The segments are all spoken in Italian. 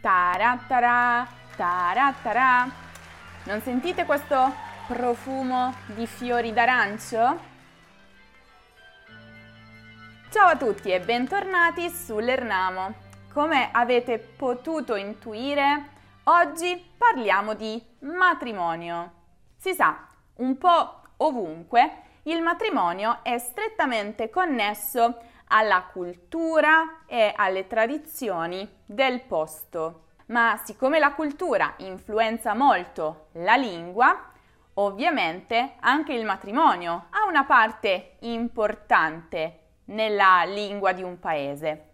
Tarattara, tarattara. Non sentite questo profumo di fiori d'arancio? Ciao a tutti e bentornati sull'Ernamo. Come avete potuto intuire, oggi parliamo di matrimonio. Si sa, un po' ovunque, il matrimonio è strettamente connesso alla cultura e alle tradizioni del posto. Ma siccome la cultura influenza molto la lingua, ovviamente anche il matrimonio ha una parte importante nella lingua di un paese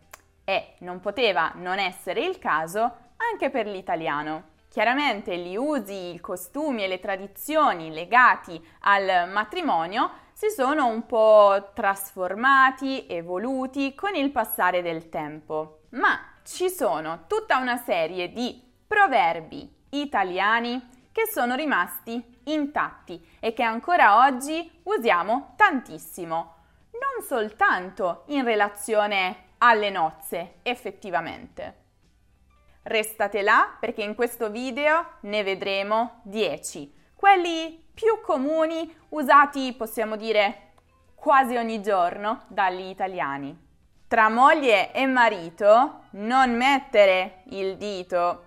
e non poteva non essere il caso anche per l'italiano. Chiaramente gli usi, i costumi e le tradizioni legati al matrimonio si sono un po' trasformati, evoluti con il passare del tempo. Ma ci sono tutta una serie di proverbi italiani che sono rimasti intatti e che ancora oggi usiamo tantissimo, non soltanto in relazione alle nozze, effettivamente. Restate là perché in questo video ne vedremo 10, quelli più comuni usati, possiamo dire, quasi ogni giorno dagli italiani. Tra moglie e marito non mettere il dito.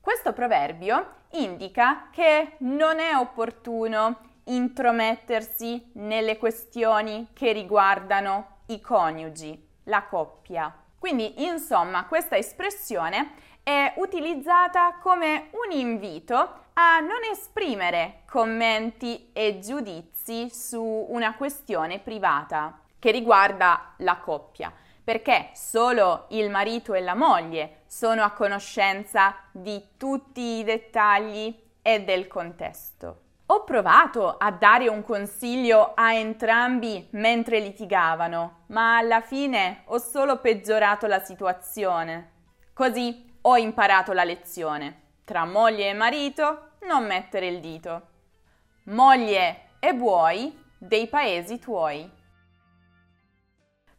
Questo proverbio indica che non è opportuno intromettersi nelle questioni che riguardano i coniugi, la coppia. Quindi, insomma, questa espressione è utilizzata come un invito a non esprimere commenti e giudizi su una questione privata che riguarda la coppia, perché solo il marito e la moglie sono a conoscenza di tutti i dettagli e del contesto. Ho provato a dare un consiglio a entrambi mentre litigavano, ma alla fine ho solo peggiorato la situazione. Così ho imparato la lezione. Tra moglie e marito non mettere il dito. Moglie e buoi dei paesi tuoi.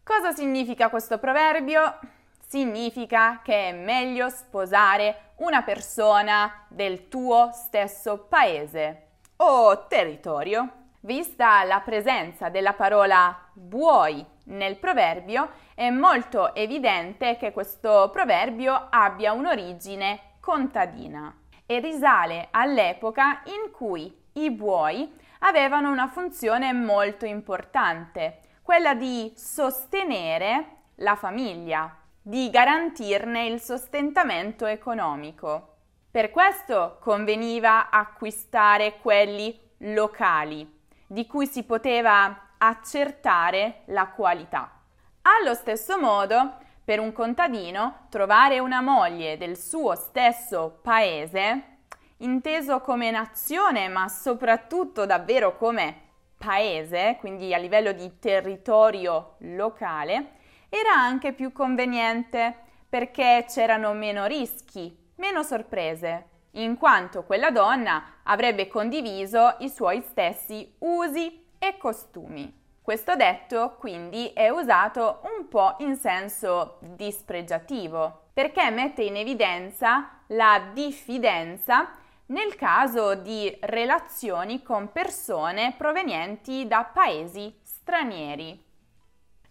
Cosa significa questo proverbio? Significa che è meglio sposare una persona del tuo stesso paese o territorio. Vista la presenza della parola buoi nel proverbio, è molto evidente che questo proverbio abbia un'origine contadina e risale all'epoca in cui i buoi avevano una funzione molto importante, quella di sostenere la famiglia, di garantirne il sostentamento economico. Per questo conveniva acquistare quelli locali, di cui si poteva accertare la qualità. Allo stesso modo, per un contadino trovare una moglie del suo stesso paese, inteso come nazione, ma soprattutto davvero come paese, quindi a livello di territorio locale, era anche più conveniente perché c'erano meno rischi, meno sorprese, in quanto quella donna avrebbe condiviso i suoi stessi usi e costumi. Questo detto quindi è usato un po' in senso dispregiativo, perché mette in evidenza la diffidenza nel caso di relazioni con persone provenienti da paesi stranieri.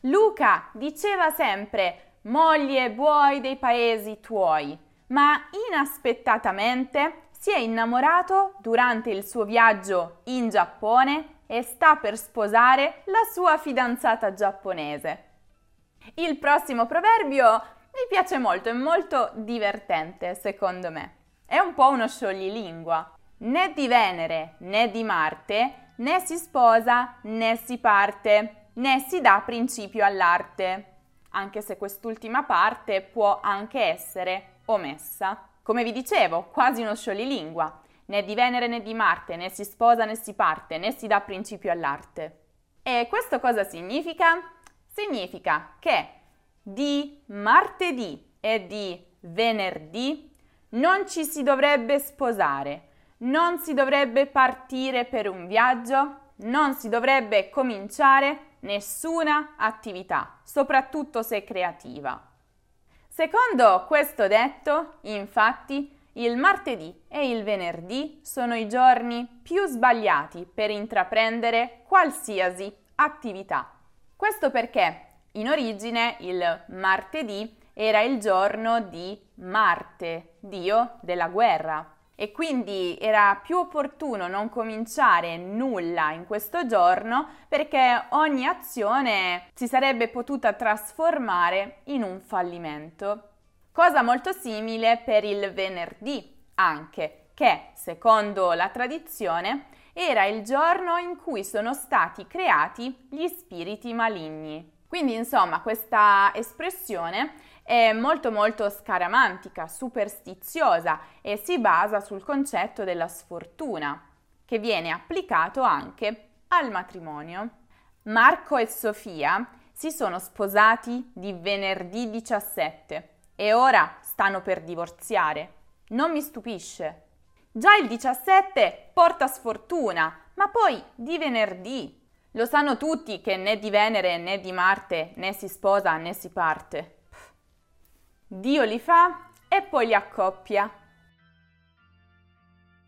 Luca diceva sempre moglie buoi dei paesi tuoi, ma inaspettatamente si è innamorato durante il suo viaggio in Giappone e sta per sposare la sua fidanzata giapponese. Il prossimo proverbio mi piace molto, è molto divertente secondo me. È un po' uno scioglilingua. Né di Venere né di Marte né si sposa né si parte né si dà principio all'arte, anche se quest'ultima parte può anche essere omessa. Come vi dicevo, quasi uno scioglilingua né di Venere né di Marte, né si sposa né si parte, né si dà principio all'arte. E questo cosa significa? Significa che di martedì e di venerdì non ci si dovrebbe sposare, non si dovrebbe partire per un viaggio, non si dovrebbe cominciare nessuna attività, soprattutto se creativa. Secondo questo detto, infatti, il martedì e il venerdì sono i giorni più sbagliati per intraprendere qualsiasi attività. Questo perché in origine il martedì era il giorno di Marte, dio della guerra e quindi era più opportuno non cominciare nulla in questo giorno perché ogni azione si sarebbe potuta trasformare in un fallimento. Cosa molto simile per il venerdì anche, che secondo la tradizione era il giorno in cui sono stati creati gli spiriti maligni. Quindi insomma questa espressione è molto molto scaramantica, superstiziosa e si basa sul concetto della sfortuna, che viene applicato anche al matrimonio. Marco e Sofia si sono sposati di venerdì 17 e ora stanno per divorziare. Non mi stupisce. Già il 17 porta sfortuna, ma poi di venerdì. Lo sanno tutti che né di Venere né di Marte né si sposa né si parte. Dio li fa e poi li accoppia.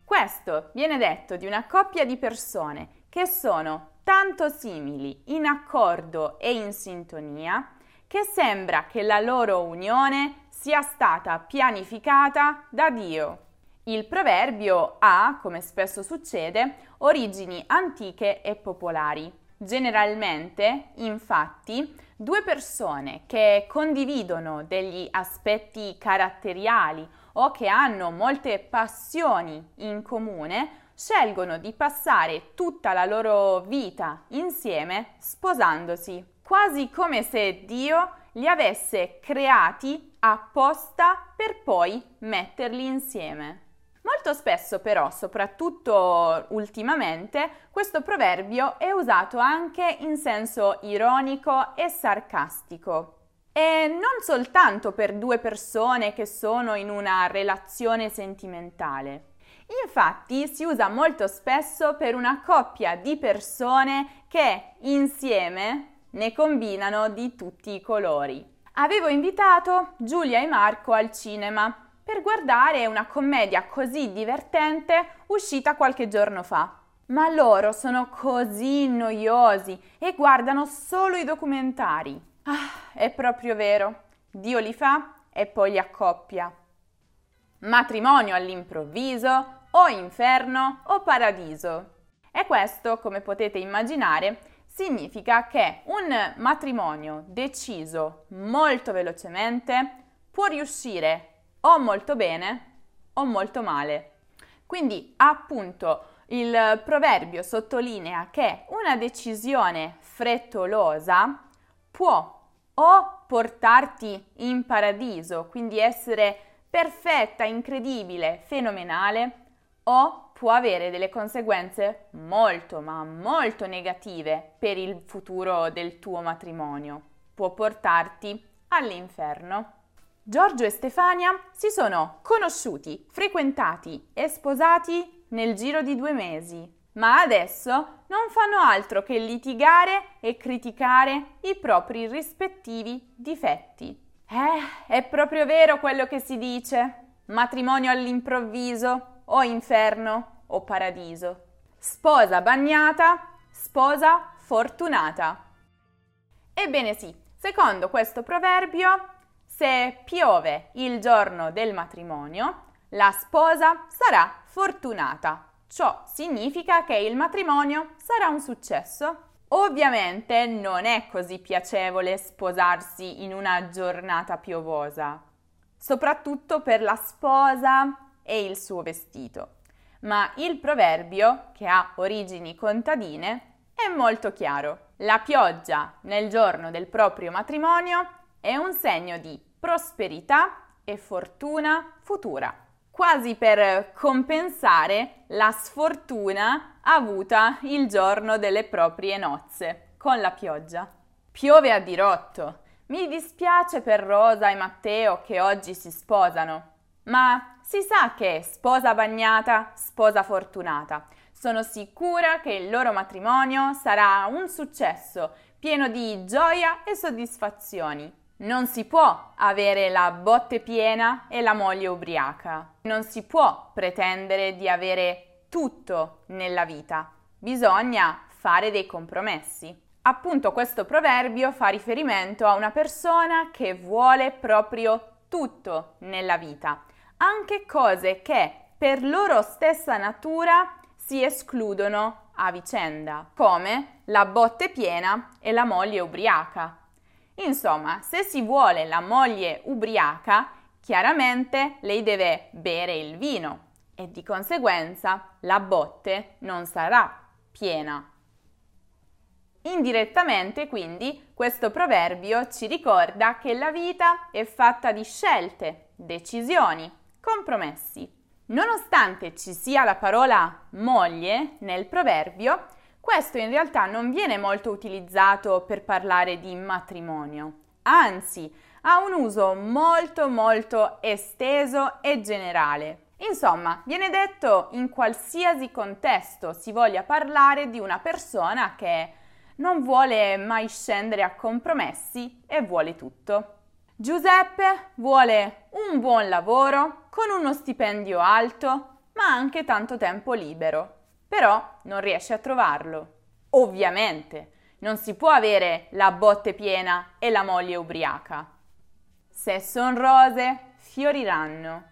Questo viene detto di una coppia di persone che sono tanto simili, in accordo e in sintonia, che sembra che la loro unione sia stata pianificata da Dio. Il proverbio ha, come spesso succede, origini antiche e popolari. Generalmente, infatti, due persone che condividono degli aspetti caratteriali o che hanno molte passioni in comune scelgono di passare tutta la loro vita insieme sposandosi, quasi come se Dio li avesse creati apposta per poi metterli insieme. Molto spesso però, soprattutto ultimamente, questo proverbio è usato anche in senso ironico e sarcastico. E non soltanto per due persone che sono in una relazione sentimentale. Infatti si usa molto spesso per una coppia di persone che insieme ne combinano di tutti i colori. Avevo invitato Giulia e Marco al cinema per guardare una commedia così divertente uscita qualche giorno fa. Ma loro sono così noiosi e guardano solo i documentari. Ah, è proprio vero. Dio li fa e poi li accoppia. Matrimonio all'improvviso, o inferno o paradiso. E questo, come potete immaginare, significa che un matrimonio deciso molto velocemente può riuscire o molto bene o molto male. Quindi appunto il proverbio sottolinea che una decisione frettolosa può o portarti in paradiso, quindi essere perfetta, incredibile, fenomenale, o può avere delle conseguenze molto ma molto negative per il futuro del tuo matrimonio. Può portarti all'inferno. Giorgio e Stefania si sono conosciuti, frequentati e sposati nel giro di due mesi, ma adesso non fanno altro che litigare e criticare i propri rispettivi difetti. Eh, è proprio vero quello che si dice. Matrimonio all'improvviso, o inferno o paradiso. Sposa bagnata, sposa fortunata. Ebbene sì, secondo questo proverbio, se piove il giorno del matrimonio, la sposa sarà fortunata. Ciò significa che il matrimonio sarà un successo. Ovviamente non è così piacevole sposarsi in una giornata piovosa, soprattutto per la sposa e il suo vestito. Ma il proverbio, che ha origini contadine, è molto chiaro. La pioggia nel giorno del proprio matrimonio è un segno di prosperità e fortuna futura, quasi per compensare la sfortuna avuta il giorno delle proprie nozze con la pioggia. Piove a dirotto. Mi dispiace per Rosa e Matteo che oggi si sposano, ma si sa che sposa bagnata, sposa fortunata. Sono sicura che il loro matrimonio sarà un successo, pieno di gioia e soddisfazioni Non si può avere la botte piena e la moglie ubriaca. Non si può pretendere di avere tutto nella vita. Bisogna fare dei compromessi. Appunto questo proverbio fa riferimento a una persona che vuole proprio tutto nella vita, anche cose che per loro stessa natura si escludono a vicenda, come la botte piena e la moglie ubriaca. Insomma, se si vuole la moglie ubriaca, chiaramente lei deve bere il vino e di conseguenza la botte non sarà piena. Indirettamente, quindi, questo proverbio ci ricorda che la vita è fatta di scelte, decisioni, compromessi. Nonostante ci sia la parola moglie nel proverbio, questo in realtà non viene molto utilizzato per parlare di matrimonio, anzi ha un uso molto molto esteso e generale. Insomma, viene detto in qualsiasi contesto si voglia parlare di una persona che non vuole mai scendere a compromessi e vuole tutto. Giuseppe vuole un buon lavoro con uno stipendio alto, ma anche tanto tempo libero. Però non riesce a trovarlo. Ovviamente, non si può avere la botte piena e la moglie ubriaca. Se son rose, fioriranno.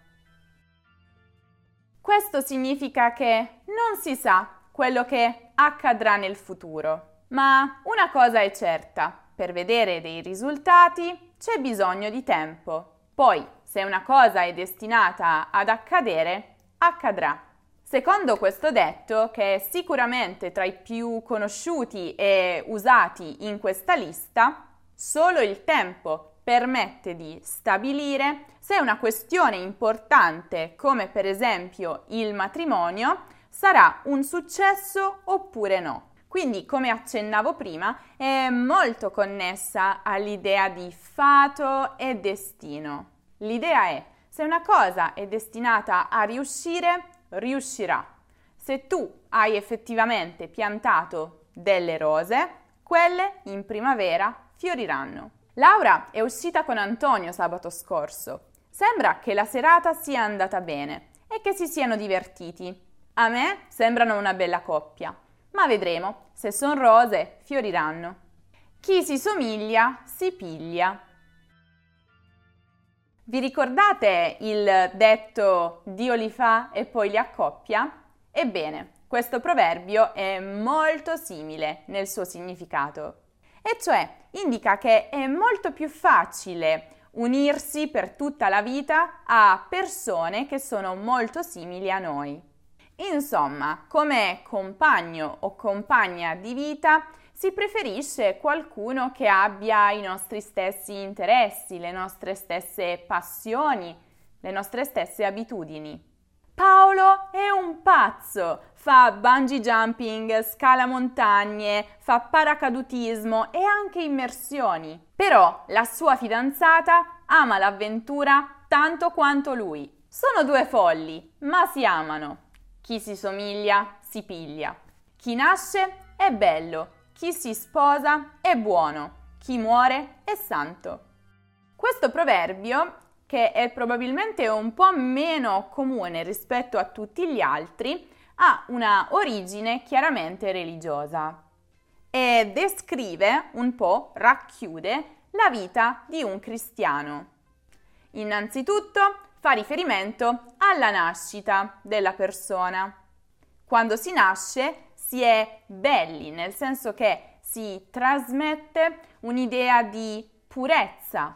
Questo significa che non si sa quello che accadrà nel futuro. Ma una cosa è certa, per vedere dei risultati c'è bisogno di tempo. Poi, se una cosa è destinata ad accadere, accadrà. Secondo questo detto, che è sicuramente tra i più conosciuti e usati in questa lista, solo il tempo permette di stabilire se una questione importante, come per esempio il matrimonio, sarà un successo oppure no. Quindi, come accennavo prima, è molto connessa all'idea di fato e destino. L'idea è, se una cosa è destinata a riuscire, riuscirà. Se tu hai effettivamente piantato delle rose, quelle in primavera fioriranno. Laura è uscita con Antonio sabato scorso. Sembra che la serata sia andata bene e che si siano divertiti. A me sembrano una bella coppia ma vedremo, se son rose fioriranno. Chi si somiglia si piglia. Vi ricordate il detto Dio li fa e poi li accoppia? Ebbene, questo proverbio è molto simile nel suo significato, e cioè indica che è molto più facile unirsi per tutta la vita a persone che sono molto simili a noi. Insomma, come compagno o compagna di vita si preferisce qualcuno che abbia i nostri stessi interessi, le nostre stesse passioni, le nostre stesse abitudini. Paolo è un pazzo, fa bungee jumping, scala montagne, fa paracadutismo e anche immersioni. Però la sua fidanzata ama l'avventura tanto quanto lui. Sono due folli, ma si amano. Chi si somiglia si piglia. Chi nasce è bello, chi si sposa è buono, chi muore è santo. Questo proverbio, che è probabilmente un po' meno comune rispetto a tutti gli altri, ha una origine chiaramente religiosa e descrive un po', racchiude la vita di un cristiano. Innanzitutto fa riferimento alla nascita della persona. Quando si nasce si è belli, nel senso che si trasmette un'idea di purezza.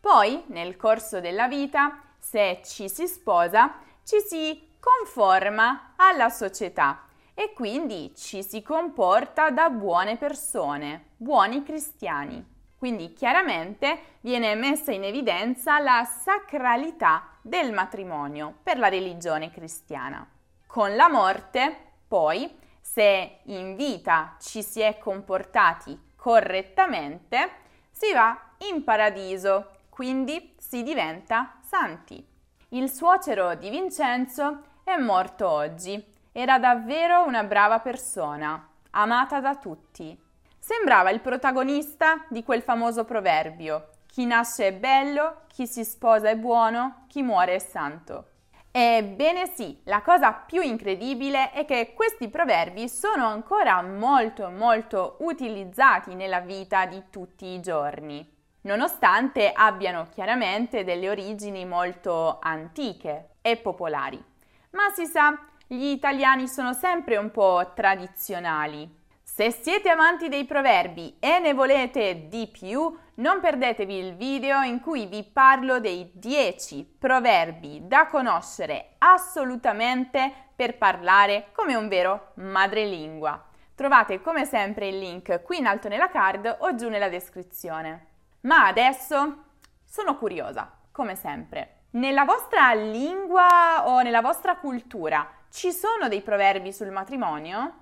Poi, nel corso della vita, se ci si sposa, ci si conforma alla società e quindi ci si comporta da buone persone, buoni cristiani. Quindi chiaramente viene messa in evidenza la sacralità del matrimonio per la religione cristiana. Con la morte, poi, se in vita ci si è comportati correttamente, si va in paradiso, quindi si diventa santi. Il suocero di Vincenzo è morto oggi. Era davvero una brava persona, amata da tutti. Sembrava il protagonista di quel famoso proverbio. chi nasce è bello, chi si sposa è buono, chi muore è santo. Ebbene sì, la cosa più incredibile è che questi proverbi sono ancora molto molto utilizzati nella vita di tutti i giorni, nonostante abbiano chiaramente delle origini molto antiche e popolari. Ma si sa, gli italiani sono sempre un po' tradizionali se siete amanti dei proverbi e ne volete di più, non perdetevi il video in cui vi parlo dei 10 proverbi da conoscere assolutamente per parlare come un vero madrelingua. Trovate come sempre il link qui in alto nella card o giù nella descrizione. Ma adesso sono curiosa, come sempre. Nella vostra lingua o nella vostra cultura ci sono dei proverbi sul matrimonio?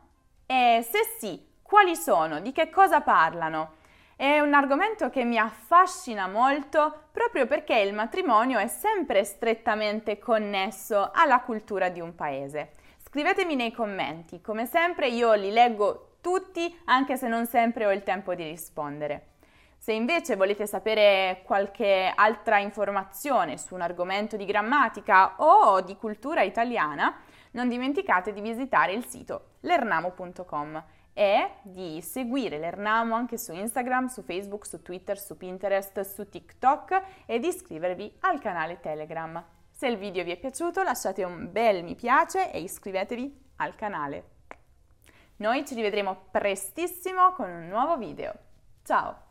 E se sì, quali sono? Di che cosa parlano? È un argomento che mi affascina molto proprio perché il matrimonio è sempre strettamente connesso alla cultura di un paese. Scrivetemi nei commenti, come sempre io li leggo tutti anche se non sempre ho il tempo di rispondere. Se invece volete sapere qualche altra informazione su un argomento di grammatica o di cultura italiana, non dimenticate di visitare il sito lernamo.com e di seguire l'Ernamo anche su Instagram, su Facebook, su Twitter, su Pinterest, su TikTok e di iscrivervi al canale Telegram. Se il video vi è piaciuto lasciate un bel mi piace e iscrivetevi al canale. Noi ci rivedremo prestissimo con un nuovo video. Ciao!